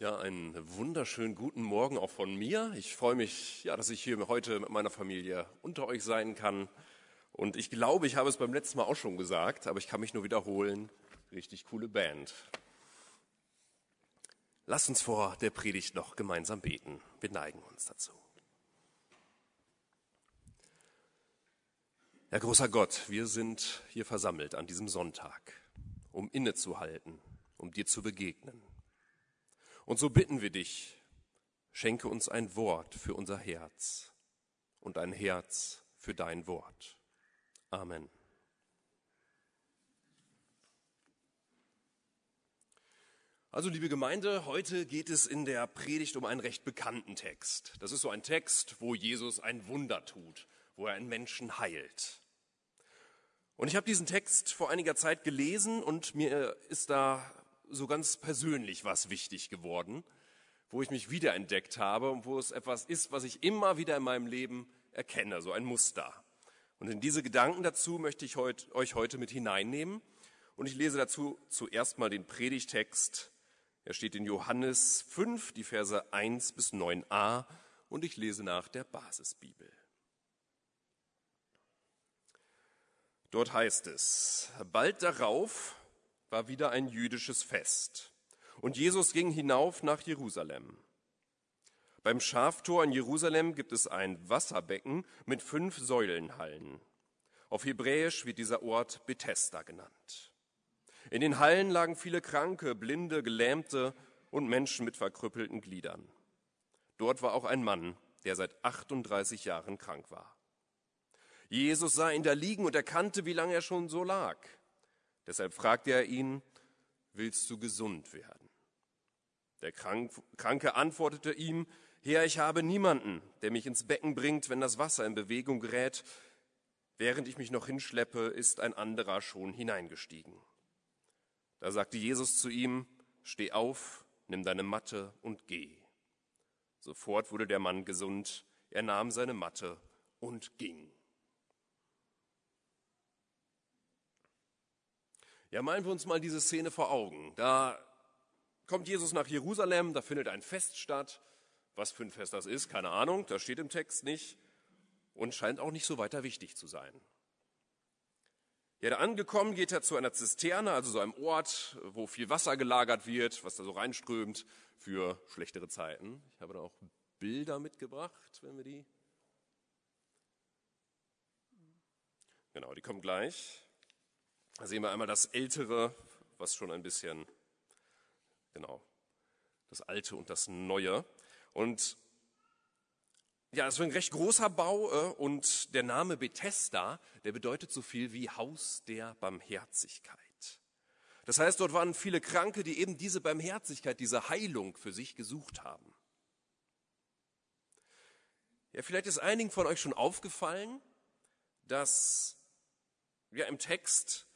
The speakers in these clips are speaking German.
Ja, einen wunderschönen guten Morgen auch von mir. Ich freue mich, ja, dass ich hier heute mit meiner Familie unter euch sein kann. Und ich glaube, ich habe es beim letzten Mal auch schon gesagt, aber ich kann mich nur wiederholen. Richtig coole Band. Lasst uns vor der Predigt noch gemeinsam beten. Wir neigen uns dazu. Herr großer Gott, wir sind hier versammelt an diesem Sonntag, um innezuhalten, um dir zu begegnen und so bitten wir dich, schenke uns ein Wort für unser Herz und ein Herz für dein Wort. Amen. Also liebe Gemeinde, heute geht es in der Predigt um einen recht bekannten Text. Das ist so ein Text, wo Jesus ein Wunder tut, wo er einen Menschen heilt. Und ich habe diesen Text vor einiger Zeit gelesen und mir ist da so ganz persönlich was wichtig geworden, wo ich mich wiederentdeckt habe und wo es etwas ist, was ich immer wieder in meinem Leben erkenne, so ein Muster. Und in diese Gedanken dazu möchte ich heut, euch heute mit hineinnehmen. Und ich lese dazu zuerst mal den Predigtext. Er steht in Johannes 5, die Verse 1 bis 9a und ich lese nach der Basisbibel. Dort heißt es, bald darauf war wieder ein jüdisches Fest. Und Jesus ging hinauf nach Jerusalem. Beim Schaftor in Jerusalem gibt es ein Wasserbecken mit fünf Säulenhallen. Auf Hebräisch wird dieser Ort Bethesda genannt. In den Hallen lagen viele Kranke, Blinde, Gelähmte und Menschen mit verkrüppelten Gliedern. Dort war auch ein Mann, der seit 38 Jahren krank war. Jesus sah ihn da liegen und erkannte, wie lange er schon so lag. Deshalb fragte er ihn, willst du gesund werden? Der Kranke antwortete ihm, Herr, ich habe niemanden, der mich ins Becken bringt, wenn das Wasser in Bewegung gerät. Während ich mich noch hinschleppe, ist ein anderer schon hineingestiegen. Da sagte Jesus zu ihm, Steh auf, nimm deine Matte und geh. Sofort wurde der Mann gesund, er nahm seine Matte und ging. Ja, malen wir uns mal diese Szene vor Augen. Da kommt Jesus nach Jerusalem, da findet ein Fest statt. Was für ein Fest das ist, keine Ahnung, das steht im Text nicht und scheint auch nicht so weiter wichtig zu sein. Ja, da angekommen geht er zu einer Zisterne, also so einem Ort, wo viel Wasser gelagert wird, was da so reinströmt für schlechtere Zeiten. Ich habe da auch Bilder mitgebracht, wenn wir die. Genau, die kommen gleich. Da sehen wir einmal das Ältere, was schon ein bisschen, genau, das Alte und das Neue. Und ja, es ist ein recht großer Bau äh, und der Name Bethesda, der bedeutet so viel wie Haus der Barmherzigkeit. Das heißt, dort waren viele Kranke, die eben diese Barmherzigkeit, diese Heilung für sich gesucht haben. Ja, vielleicht ist einigen von euch schon aufgefallen, dass ja im Text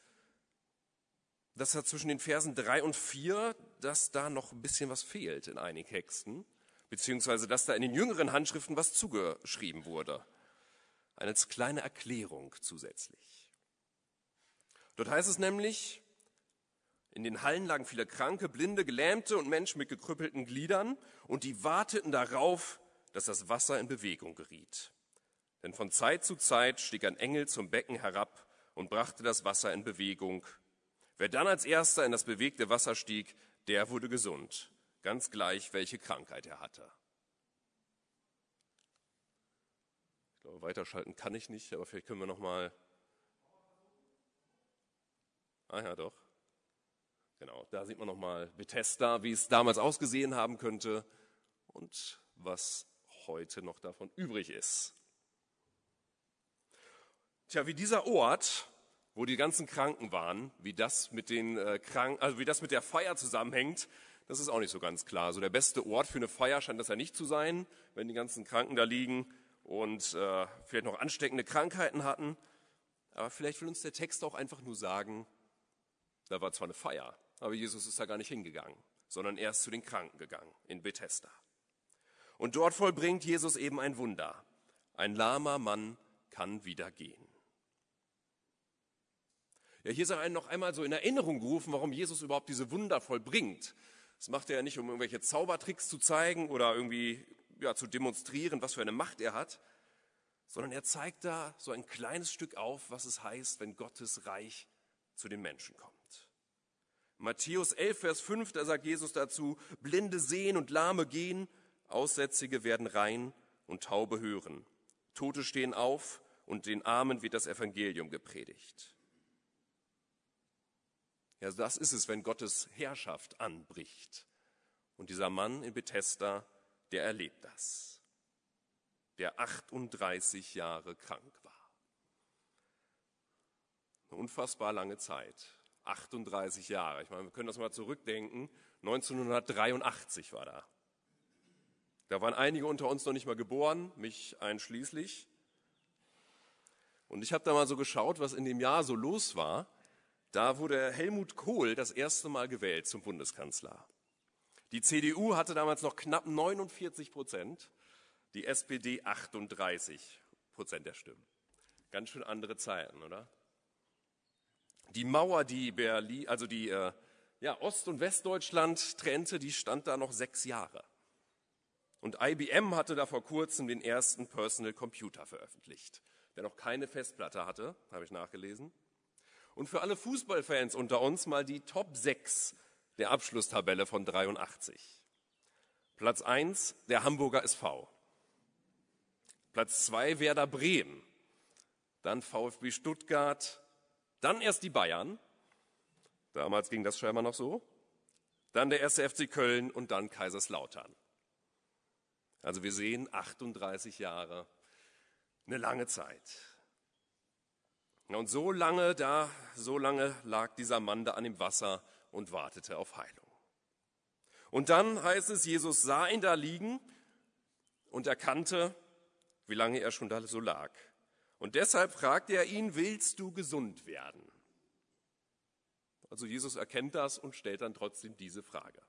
dass da zwischen den Versen drei und vier, dass da noch ein bisschen was fehlt in einigen Texten, beziehungsweise dass da in den jüngeren Handschriften was zugeschrieben wurde. Eine kleine Erklärung zusätzlich. Dort heißt es nämlich, in den Hallen lagen viele Kranke, Blinde, Gelähmte und Menschen mit gekrüppelten Gliedern und die warteten darauf, dass das Wasser in Bewegung geriet. Denn von Zeit zu Zeit stieg ein Engel zum Becken herab und brachte das Wasser in Bewegung Wer dann als erster in das bewegte Wasser stieg, der wurde gesund, ganz gleich, welche Krankheit er hatte. Ich glaube, weiterschalten kann ich nicht, aber vielleicht können wir noch mal. Ah ja, doch. Genau, da sieht man noch mal Bethesda, wie es damals ausgesehen haben könnte und was heute noch davon übrig ist. Tja, wie dieser Ort wo die ganzen Kranken waren, wie das mit den äh, Kranken, also wie das mit der Feier zusammenhängt, das ist auch nicht so ganz klar. Also der beste Ort für eine Feier scheint das ja nicht zu sein, wenn die ganzen Kranken da liegen und äh, vielleicht noch ansteckende Krankheiten hatten. Aber vielleicht will uns der Text auch einfach nur sagen, da war zwar eine Feier, aber Jesus ist da gar nicht hingegangen, sondern er ist zu den Kranken gegangen in Bethesda. Und dort vollbringt Jesus eben ein Wunder. Ein lahmer Mann kann wieder gehen. Ja, hier sei einen noch einmal so in Erinnerung gerufen, warum Jesus überhaupt diese Wunder vollbringt. Das macht er ja nicht, um irgendwelche Zaubertricks zu zeigen oder irgendwie ja, zu demonstrieren, was für eine Macht er hat, sondern er zeigt da so ein kleines Stück auf, was es heißt, wenn Gottes Reich zu den Menschen kommt. Matthäus 11, Vers 5, da sagt Jesus dazu, Blinde sehen und Lahme gehen, Aussätzige werden rein und Taube hören. Tote stehen auf und den Armen wird das Evangelium gepredigt. Ja, das ist es, wenn Gottes Herrschaft anbricht. Und dieser Mann in Bethesda, der erlebt das. Der 38 Jahre krank war. Eine unfassbar lange Zeit. 38 Jahre. Ich meine, wir können das mal zurückdenken. 1983 war da. Da waren einige unter uns noch nicht mal geboren, mich einschließlich. Und ich habe da mal so geschaut, was in dem Jahr so los war. Da wurde Helmut Kohl das erste Mal gewählt zum Bundeskanzler. Die CDU hatte damals noch knapp 49 Prozent, die SPD 38 Prozent der Stimmen. Ganz schön andere Zeiten, oder? Die Mauer, die Berlin, also die äh, ja, Ost- und Westdeutschland trennte, die stand da noch sechs Jahre. Und IBM hatte da vor kurzem den ersten Personal Computer veröffentlicht, der noch keine Festplatte hatte, habe ich nachgelesen. Und für alle Fußballfans unter uns mal die Top 6 der Abschlusstabelle von 83. Platz 1 der Hamburger SV. Platz 2 Werder Bremen. Dann VfB Stuttgart, dann erst die Bayern. Damals ging das scheinbar noch so. Dann der erste FC Köln und dann Kaiserslautern. Also wir sehen 38 Jahre, eine lange Zeit. Und so lange da, so lange lag dieser Mann da an dem Wasser und wartete auf Heilung. Und dann heißt es, Jesus sah ihn da liegen und erkannte, wie lange er schon da so lag. Und deshalb fragt er ihn, willst du gesund werden? Also Jesus erkennt das und stellt dann trotzdem diese Frage.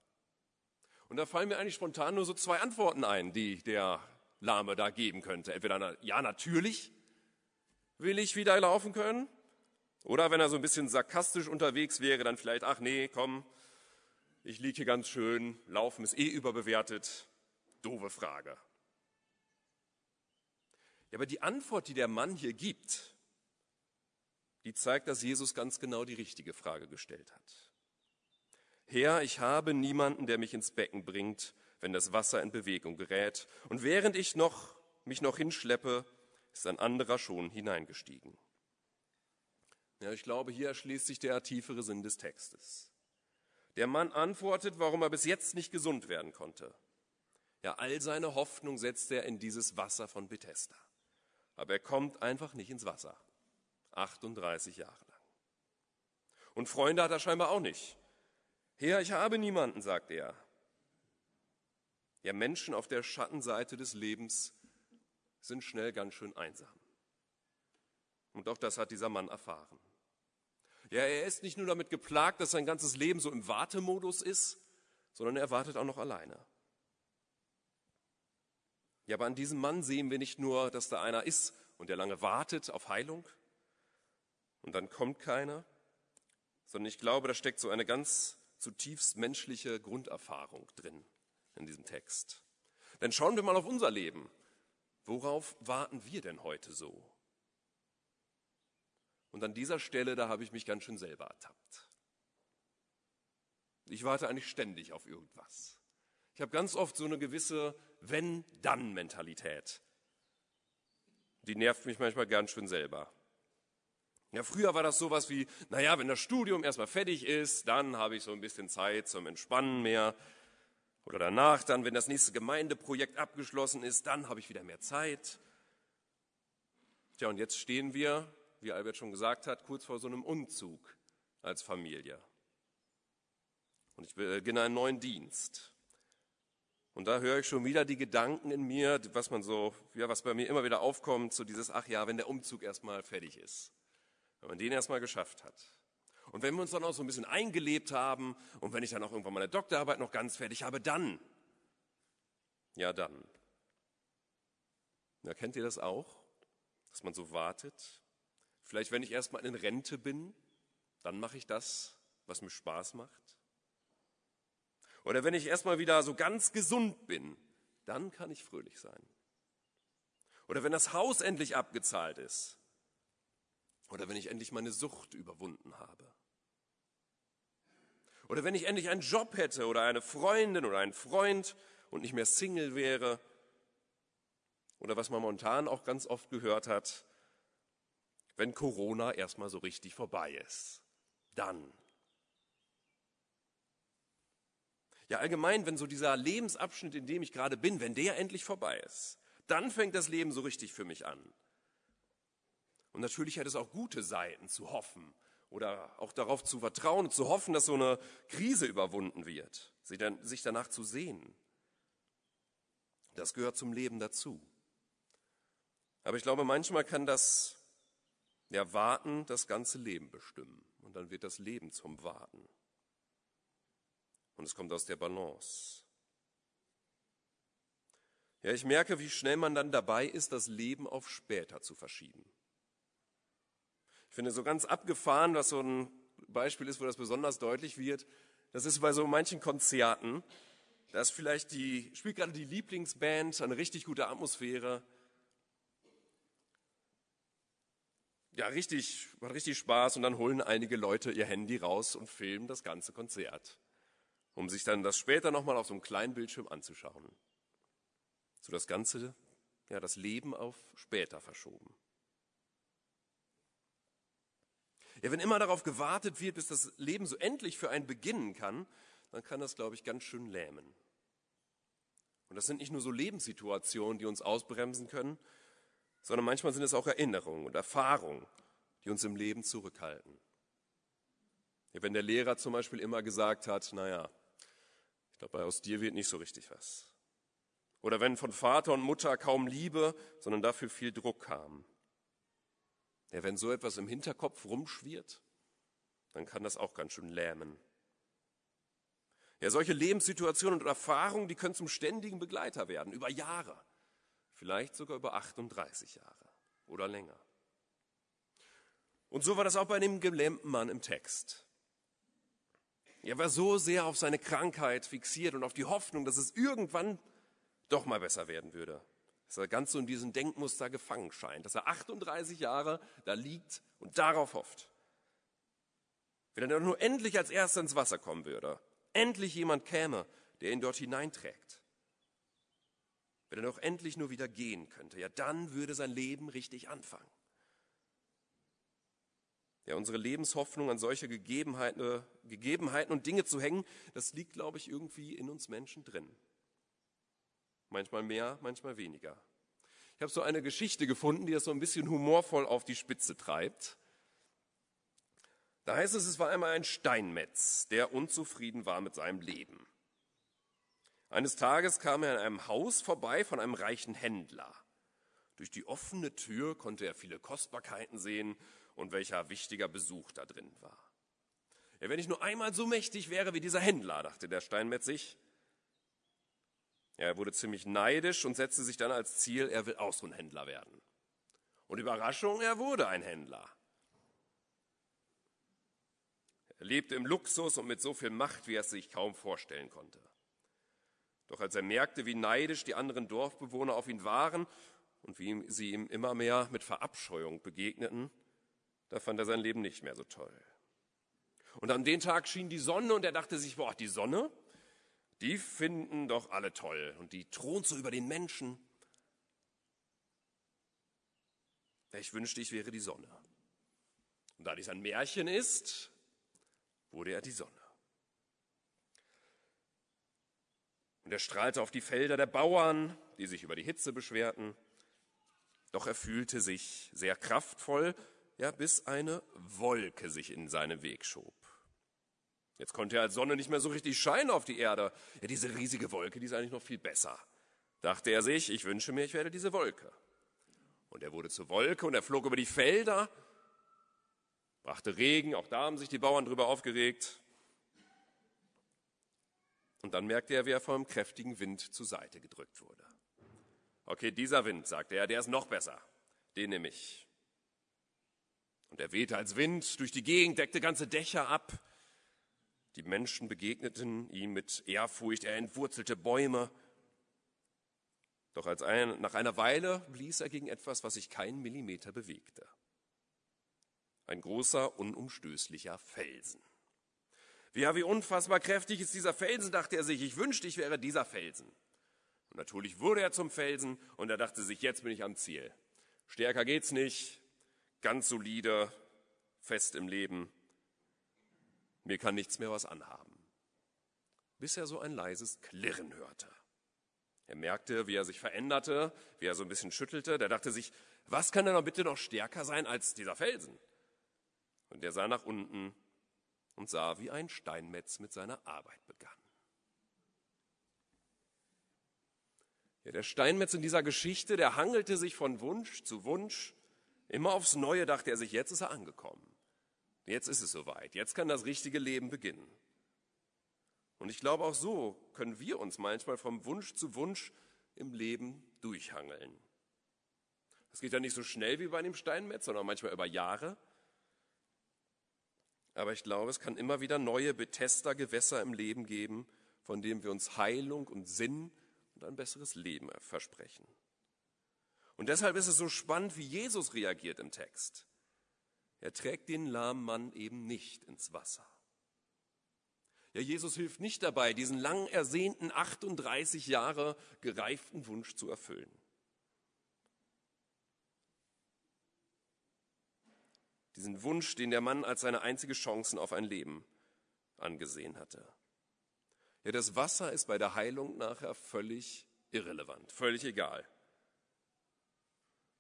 Und da fallen mir eigentlich spontan nur so zwei Antworten ein, die der Lahme da geben könnte. Entweder, ja, natürlich will ich wieder laufen können. Oder wenn er so ein bisschen sarkastisch unterwegs wäre, dann vielleicht, ach nee, komm, ich liege hier ganz schön, Laufen ist eh überbewertet. Doofe Frage. Ja, aber die Antwort, die der Mann hier gibt, die zeigt, dass Jesus ganz genau die richtige Frage gestellt hat. Herr, ich habe niemanden, der mich ins Becken bringt, wenn das Wasser in Bewegung gerät. Und während ich noch, mich noch hinschleppe, ist ein anderer schon hineingestiegen. Ja, ich glaube, hier erschließt sich der tiefere Sinn des Textes. Der Mann antwortet, warum er bis jetzt nicht gesund werden konnte. Ja, all seine Hoffnung setzt er in dieses Wasser von Bethesda aber er kommt einfach nicht ins Wasser. 38 Jahre lang. Und Freunde hat er scheinbar auch nicht. Herr, ich habe niemanden, sagt er. Ja, Menschen auf der Schattenseite des Lebens sind schnell ganz schön einsam. Und auch das hat dieser Mann erfahren. Ja, er ist nicht nur damit geplagt, dass sein ganzes Leben so im Wartemodus ist, sondern er wartet auch noch alleine. Ja, aber an diesem Mann sehen wir nicht nur, dass da einer ist und der lange wartet auf Heilung und dann kommt keiner, sondern ich glaube, da steckt so eine ganz zutiefst menschliche Grunderfahrung drin in diesem Text. Denn schauen wir mal auf unser Leben. Worauf warten wir denn heute so? Und an dieser Stelle, da habe ich mich ganz schön selber ertappt. Ich warte eigentlich ständig auf irgendwas. Ich habe ganz oft so eine gewisse Wenn-Dann-Mentalität. Die nervt mich manchmal ganz schön selber. Ja, früher war das sowas wie, naja, wenn das Studium erstmal fertig ist, dann habe ich so ein bisschen Zeit zum Entspannen mehr. Oder danach, dann, wenn das nächste Gemeindeprojekt abgeschlossen ist, dann habe ich wieder mehr Zeit. Tja, und jetzt stehen wir, wie Albert schon gesagt hat, kurz vor so einem Umzug als Familie. Und ich beginne einen neuen Dienst. Und da höre ich schon wieder die Gedanken in mir, was man so, ja, was bei mir immer wieder aufkommt, so dieses, ach ja, wenn der Umzug erstmal fertig ist. Wenn man den erstmal geschafft hat. Und wenn wir uns dann auch so ein bisschen eingelebt haben und wenn ich dann auch irgendwann meine Doktorarbeit noch ganz fertig habe, dann, ja dann. Ja, kennt ihr das auch? Dass man so wartet? Vielleicht, wenn ich erstmal in Rente bin, dann mache ich das, was mir Spaß macht. Oder wenn ich erstmal wieder so ganz gesund bin, dann kann ich fröhlich sein. Oder wenn das Haus endlich abgezahlt ist. Oder wenn ich endlich meine Sucht überwunden habe. Oder wenn ich endlich einen Job hätte oder eine Freundin oder einen Freund und nicht mehr Single wäre. Oder was man momentan auch ganz oft gehört hat, wenn Corona erstmal so richtig vorbei ist. Dann. Ja, allgemein, wenn so dieser Lebensabschnitt, in dem ich gerade bin, wenn der endlich vorbei ist, dann fängt das Leben so richtig für mich an. Und natürlich hat es auch gute Seiten zu hoffen oder auch darauf zu vertrauen und zu hoffen, dass so eine Krise überwunden wird, sich danach zu sehen. Das gehört zum Leben dazu. Aber ich glaube, manchmal kann das ja, Warten das ganze Leben bestimmen. Und dann wird das Leben zum Warten. Und es kommt aus der Balance. Ja, ich merke, wie schnell man dann dabei ist, das Leben auf später zu verschieben. Ich finde so ganz abgefahren, was so ein Beispiel ist, wo das besonders deutlich wird. Das ist bei so manchen Konzerten. Da ist vielleicht die, spielt gerade die Lieblingsband, eine richtig gute Atmosphäre. Ja, richtig, macht richtig Spaß und dann holen einige Leute ihr Handy raus und filmen das ganze Konzert, um sich dann das später nochmal auf so einem kleinen Bildschirm anzuschauen so das Ganze, ja, das Leben auf später verschoben. Ja, wenn immer darauf gewartet wird, bis das Leben so endlich für einen beginnen kann, dann kann das, glaube ich, ganz schön lähmen. Und das sind nicht nur so Lebenssituationen, die uns ausbremsen können, sondern manchmal sind es auch Erinnerungen und Erfahrungen, die uns im Leben zurückhalten. Ja, wenn der Lehrer zum Beispiel immer gesagt hat, naja, ich glaube, aus dir wird nicht so richtig was. Oder wenn von Vater und Mutter kaum Liebe, sondern dafür viel Druck kam. Ja, wenn so etwas im Hinterkopf rumschwirrt, dann kann das auch ganz schön lähmen. Ja, solche Lebenssituationen und Erfahrungen, die können zum ständigen Begleiter werden, über Jahre, vielleicht sogar über 38 Jahre oder länger. Und so war das auch bei dem gelähmten Mann im Text. Er war so sehr auf seine Krankheit fixiert und auf die Hoffnung, dass es irgendwann doch mal besser werden würde. Dass er ganz so in diesem Denkmuster gefangen scheint, dass er 38 Jahre da liegt und darauf hofft. Wenn er nur endlich als Erster ins Wasser kommen würde, endlich jemand käme, der ihn dort hineinträgt. Wenn er doch endlich nur wieder gehen könnte, ja, dann würde sein Leben richtig anfangen. Ja, unsere Lebenshoffnung an solche Gegebenheiten, Gegebenheiten und Dinge zu hängen, das liegt, glaube ich, irgendwie in uns Menschen drin. Manchmal mehr, manchmal weniger. Ich habe so eine Geschichte gefunden, die das so ein bisschen humorvoll auf die Spitze treibt. Da heißt es, es war einmal ein Steinmetz, der unzufrieden war mit seinem Leben. Eines Tages kam er in einem Haus vorbei von einem reichen Händler. Durch die offene Tür konnte er viele Kostbarkeiten sehen und welcher wichtiger Besuch da drin war. Ja, wenn ich nur einmal so mächtig wäre wie dieser Händler, dachte der Steinmetz sich, er wurde ziemlich neidisch und setzte sich dann als Ziel, er will auch so ein Händler werden. Und Überraschung, er wurde ein Händler. Er lebte im Luxus und mit so viel Macht, wie er es sich kaum vorstellen konnte. Doch als er merkte, wie neidisch die anderen Dorfbewohner auf ihn waren und wie sie ihm immer mehr mit Verabscheuung begegneten, da fand er sein Leben nicht mehr so toll. Und an den Tag schien die Sonne und er dachte sich, boah, die Sonne, die finden doch alle toll und die thront so über den Menschen. Ich wünschte, ich wäre die Sonne. Und da dies ein Märchen ist, wurde er die Sonne. Und er strahlte auf die Felder der Bauern, die sich über die Hitze beschwerten. Doch er fühlte sich sehr kraftvoll, ja, bis eine Wolke sich in seinen Weg schob. Jetzt konnte er als Sonne nicht mehr so richtig scheinen auf die Erde. Ja, diese riesige Wolke, die ist eigentlich noch viel besser. Dachte er sich, ich wünsche mir, ich werde diese Wolke. Und er wurde zur Wolke und er flog über die Felder, brachte Regen, auch da haben sich die Bauern drüber aufgeregt. Und dann merkte er, wie er vom kräftigen Wind zur Seite gedrückt wurde. Okay, dieser Wind, sagte er, der ist noch besser. Den nehme ich. Und er wehte als Wind durch die Gegend, deckte ganze Dächer ab Die Menschen begegneten ihm mit Ehrfurcht, er entwurzelte Bäume. Doch als ein, nach einer Weile blies er gegen etwas, was sich keinen Millimeter bewegte. Ein großer, unumstößlicher Felsen. Ja, wie unfassbar kräftig ist dieser Felsen, dachte er sich. Ich wünschte, ich wäre dieser Felsen. Und natürlich wurde er zum Felsen und er dachte sich, jetzt bin ich am Ziel. Stärker geht's nicht, ganz solide, fest im Leben. Mir kann nichts mehr was anhaben. Bis er so ein leises Klirren hörte. Er merkte, wie er sich veränderte, wie er so ein bisschen schüttelte. Der dachte sich, was kann denn noch bitte noch stärker sein als dieser Felsen? Und er sah nach unten und sah, wie ein Steinmetz mit seiner Arbeit begann. Ja, der Steinmetz in dieser Geschichte, der hangelte sich von Wunsch zu Wunsch. Immer aufs Neue dachte er sich, jetzt ist er angekommen. Jetzt ist es soweit. Jetzt kann das richtige Leben beginnen. Und ich glaube, auch so können wir uns manchmal vom Wunsch zu Wunsch im Leben durchhangeln. Das geht ja nicht so schnell wie bei einem Steinmetz, sondern manchmal über Jahre. Aber ich glaube, es kann immer wieder neue Bethesda-Gewässer im Leben geben, von denen wir uns Heilung und Sinn und ein besseres Leben versprechen. Und deshalb ist es so spannend, wie Jesus reagiert im Text. Er trägt den lahmen Mann eben nicht ins Wasser. Ja, Jesus hilft nicht dabei, diesen lang ersehnten 38 Jahre gereiften Wunsch zu erfüllen. Diesen Wunsch, den der Mann als seine einzige Chance auf ein Leben angesehen hatte. Ja, das Wasser ist bei der Heilung nachher völlig irrelevant, völlig egal.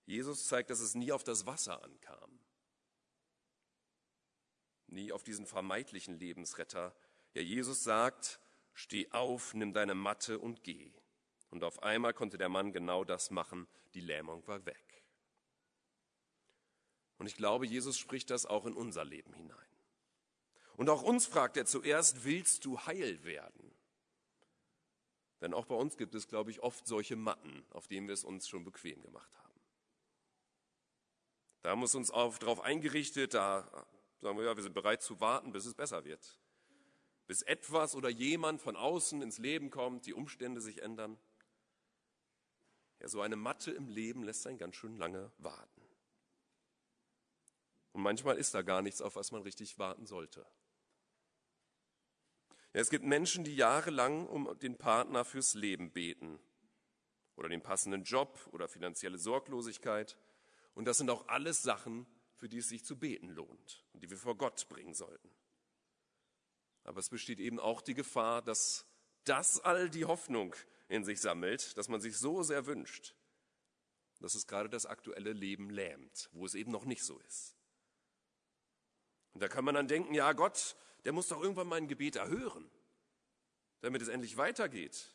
Jesus zeigt, dass es nie auf das Wasser ankam, nie auf diesen vermeintlichen Lebensretter. Ja, Jesus sagt, steh auf, nimm deine Matte und geh. Und auf einmal konnte der Mann genau das machen, die Lähmung war weg. Und ich glaube, Jesus spricht das auch in unser Leben hinein. Und auch uns fragt er zuerst, willst du heil werden? Denn auch bei uns gibt es, glaube ich, oft solche Matten, auf denen wir es uns schon bequem gemacht haben. Da haben wir uns auf, darauf eingerichtet, da sagen wir, ja, wir sind bereit zu warten, bis es besser wird. Bis etwas oder jemand von außen ins Leben kommt, die Umstände sich ändern. Ja, so eine Matte im Leben lässt einen ganz schön lange warten. Und manchmal ist da gar nichts, auf was man richtig warten sollte. Ja, es gibt Menschen, die jahrelang um den Partner fürs Leben beten oder den passenden Job oder finanzielle Sorglosigkeit. Und das sind auch alles Sachen, für die es sich zu beten lohnt und die wir vor Gott bringen sollten. Aber es besteht eben auch die Gefahr, dass das all die Hoffnung in sich sammelt, dass man sich so sehr wünscht, dass es gerade das aktuelle Leben lähmt, wo es eben noch nicht so ist. Und da kann man dann denken, ja, Gott, der muss doch irgendwann mein Gebet erhören, damit es endlich weitergeht.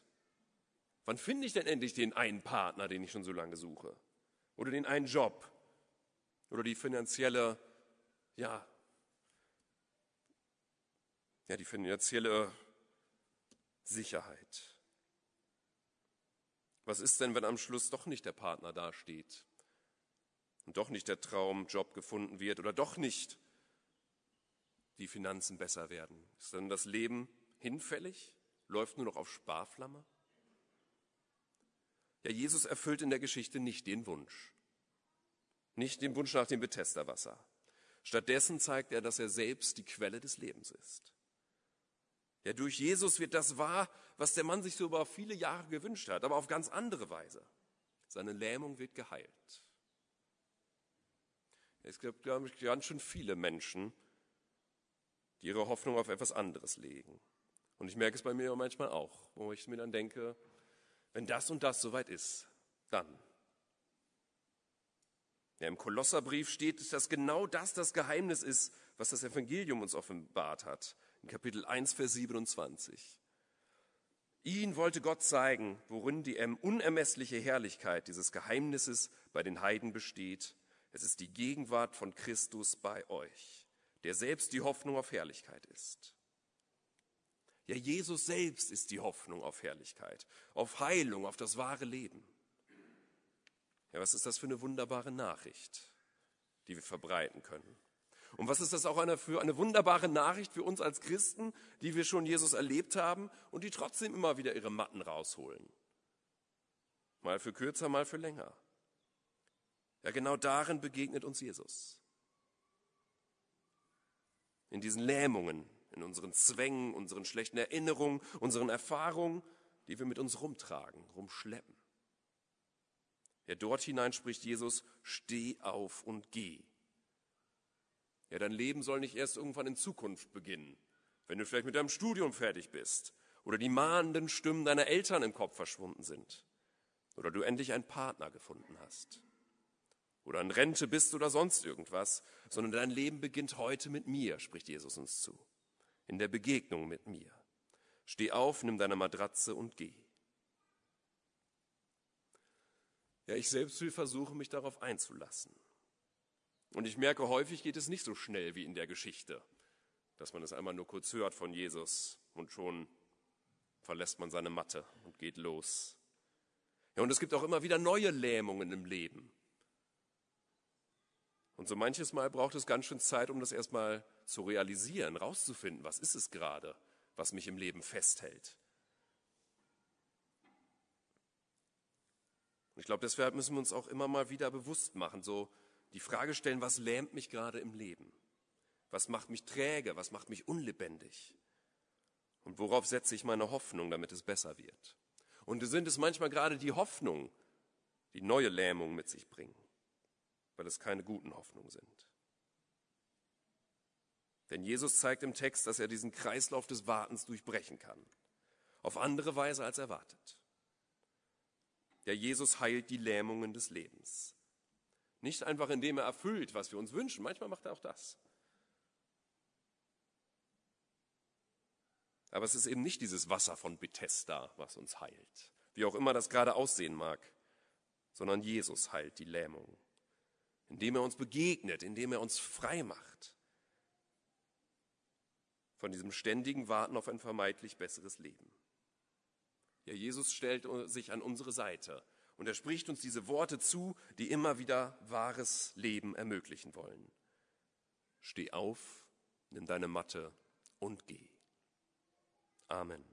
Wann finde ich denn endlich den einen Partner, den ich schon so lange suche? Oder den einen Job? Oder die finanzielle, ja, ja, die finanzielle Sicherheit. Was ist denn, wenn am Schluss doch nicht der Partner dasteht und doch nicht der Traumjob gefunden wird oder doch nicht die Finanzen besser werden? Ist dann das Leben hinfällig? Läuft nur noch auf Sparflamme? Ja, Jesus erfüllt in der Geschichte nicht den Wunsch. Nicht den Wunsch nach dem Bethesda-Wasser. Stattdessen zeigt er, dass er selbst die Quelle des Lebens ist. Ja, durch Jesus wird das wahr, was der Mann sich so über viele Jahre gewünscht hat, aber auf ganz andere Weise. Seine Lähmung wird geheilt. Es gibt, glaube ich, ganz schön viele Menschen, die ihre Hoffnung auf etwas anderes legen. Und ich merke es bei mir manchmal auch, wo ich mir dann denke, wenn das und das soweit ist, dann. Ja, Im Kolosserbrief steht, dass genau das das Geheimnis ist, was das Evangelium uns offenbart hat. In Kapitel 1, Vers 27. Ihn wollte Gott zeigen, worin die unermessliche Herrlichkeit dieses Geheimnisses bei den Heiden besteht. Es ist die Gegenwart von Christus bei euch der selbst die Hoffnung auf Herrlichkeit ist. Ja, Jesus selbst ist die Hoffnung auf Herrlichkeit, auf Heilung, auf das wahre Leben. Ja, was ist das für eine wunderbare Nachricht, die wir verbreiten können? Und was ist das auch eine, für eine wunderbare Nachricht für uns als Christen, die wir schon Jesus erlebt haben und die trotzdem immer wieder ihre Matten rausholen. Mal für kürzer, mal für länger. Ja, genau darin begegnet uns Jesus. In diesen Lähmungen, in unseren Zwängen, unseren schlechten Erinnerungen, unseren Erfahrungen, die wir mit uns rumtragen, rumschleppen. Ja, dort hinein spricht Jesus, steh auf und geh. Ja, dein Leben soll nicht erst irgendwann in Zukunft beginnen, wenn du vielleicht mit deinem Studium fertig bist oder die mahnenden Stimmen deiner Eltern im Kopf verschwunden sind oder du endlich einen Partner gefunden hast oder in Rente bist oder sonst irgendwas, sondern dein Leben beginnt heute mit mir, spricht Jesus uns zu, in der Begegnung mit mir. Steh auf, nimm deine Matratze und geh. Ja, ich selbst will versuchen, mich darauf einzulassen. Und ich merke, häufig geht es nicht so schnell wie in der Geschichte, dass man es einmal nur kurz hört von Jesus und schon verlässt man seine Matte und geht los. Ja, und es gibt auch immer wieder neue Lähmungen im Leben. Und so manches Mal braucht es ganz schön Zeit, um das erstmal zu realisieren, rauszufinden, was ist es gerade, was mich im Leben festhält. Und ich glaube, deshalb müssen wir uns auch immer mal wieder bewusst machen, so die Frage stellen, was lähmt mich gerade im Leben? Was macht mich träge? Was macht mich unlebendig? Und worauf setze ich meine Hoffnung, damit es besser wird? Und sind es manchmal gerade die Hoffnungen, die neue Lähmung mit sich bringen, weil es keine guten Hoffnungen sind. Denn Jesus zeigt im Text, dass er diesen Kreislauf des Wartens durchbrechen kann, auf andere Weise als erwartet. Der Jesus heilt die Lähmungen des Lebens. Nicht einfach, indem er erfüllt, was wir uns wünschen. Manchmal macht er auch das. Aber es ist eben nicht dieses Wasser von Bethesda, was uns heilt, wie auch immer das gerade aussehen mag, sondern Jesus heilt die Lähmung, indem er uns begegnet, indem er uns frei macht von diesem ständigen Warten auf ein vermeintlich besseres Leben. Ja, Jesus stellt sich an unsere Seite und er spricht uns diese Worte zu, die immer wieder wahres Leben ermöglichen wollen. Steh auf, nimm deine Matte und geh. Amen.